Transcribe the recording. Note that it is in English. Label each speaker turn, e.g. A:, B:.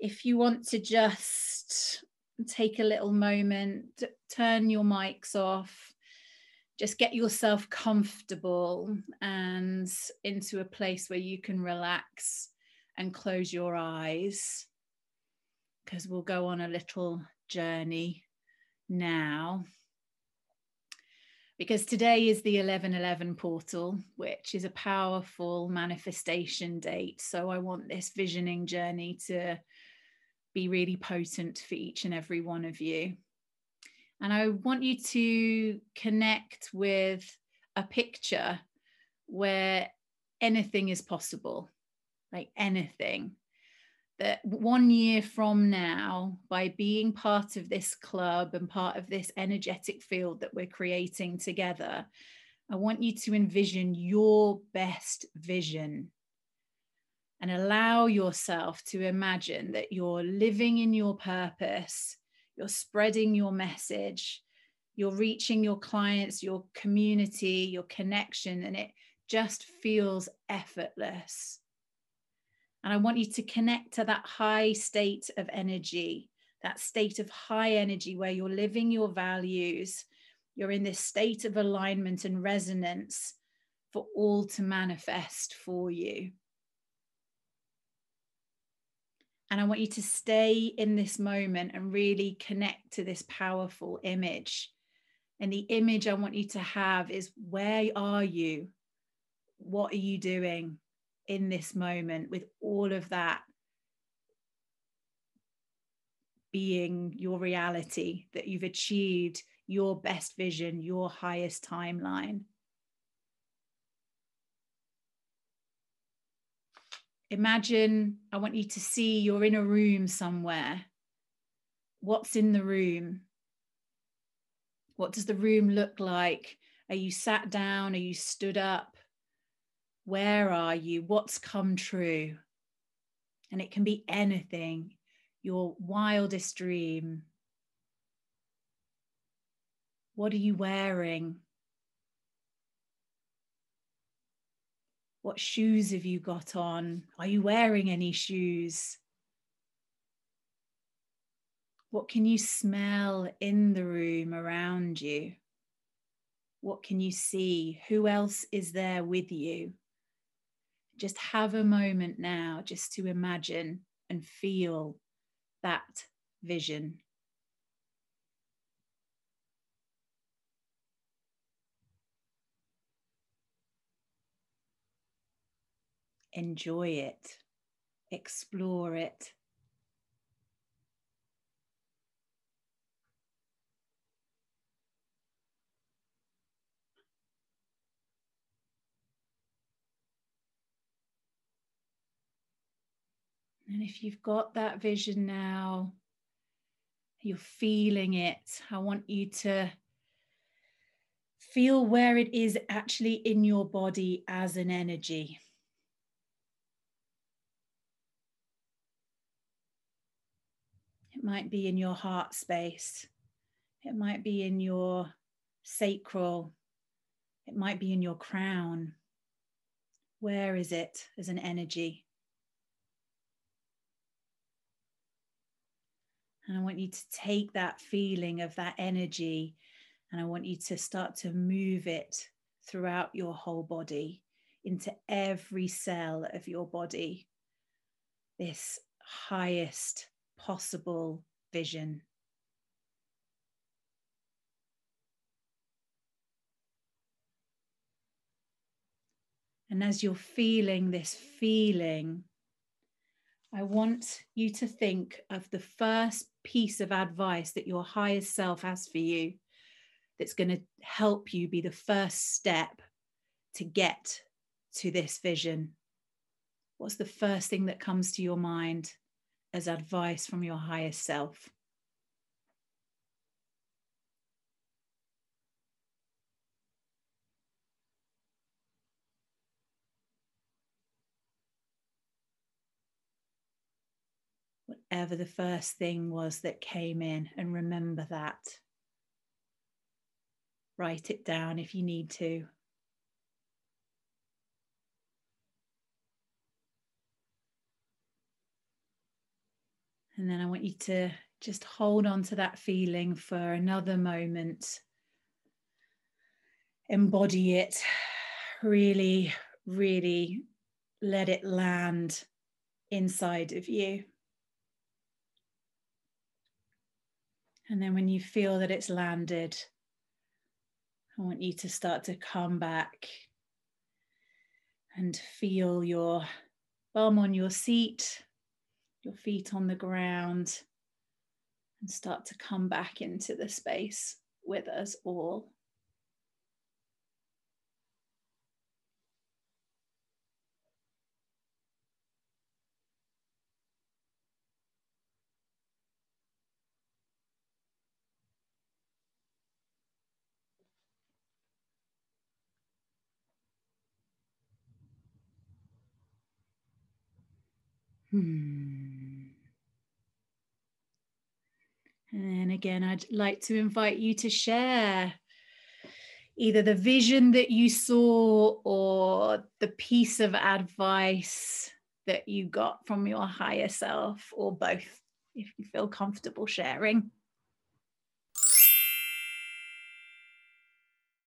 A: if you want to just take a little moment, turn your mics off, just get yourself comfortable and into a place where you can relax and close your eyes because we'll go on a little journey now. Because today is the 1111 portal, which is a powerful manifestation date. So I want this visioning journey to be really potent for each and every one of you. And I want you to connect with a picture where anything is possible, like anything. That one year from now, by being part of this club and part of this energetic field that we're creating together, I want you to envision your best vision and allow yourself to imagine that you're living in your purpose, you're spreading your message, you're reaching your clients, your community, your connection, and it just feels effortless. And I want you to connect to that high state of energy, that state of high energy where you're living your values. You're in this state of alignment and resonance for all to manifest for you. And I want you to stay in this moment and really connect to this powerful image. And the image I want you to have is where are you? What are you doing in this moment with all of that being your reality, that you've achieved your best vision, your highest timeline? Imagine I want you to see you're in a room somewhere. What's in the room? What does the room look like? Are you sat down? Are you stood up? Where are you? What's come true? And it can be anything, your wildest dream. What are you wearing? What shoes have you got on? Are you wearing any shoes? What can you smell in the room around you? What can you see? Who else is there with you? Just have a moment now just to imagine and feel that vision. Enjoy it, explore it. And if you've got that vision now, you're feeling it, I want you to feel where it is actually in your body as an energy. It might be in your heart space. It might be in your sacral. It might be in your crown. Where is it as an energy? And I want you to take that feeling of that energy and I want you to start to move it throughout your whole body into every cell of your body. This highest possible vision. And as you're feeling this feeling, I want you to think of the first piece of advice that your highest self has for you that's going to help you be the first step to get to this vision. What's the first thing that comes to your mind? As advice from your higher self. Whatever the first thing was that came in, and remember that. Write it down if you need to. And then I want you to just hold on to that feeling for another moment. Embody it. Really, really let it land inside of you. And then when you feel that it's landed, I want you to start to come back and feel your bum on your seat, your feet on the ground, and start to come back into the space with us all. Hmm. And again, I'd like to invite you to share either the vision that you saw or the piece of advice that you got from your higher self, or both, if you feel comfortable sharing.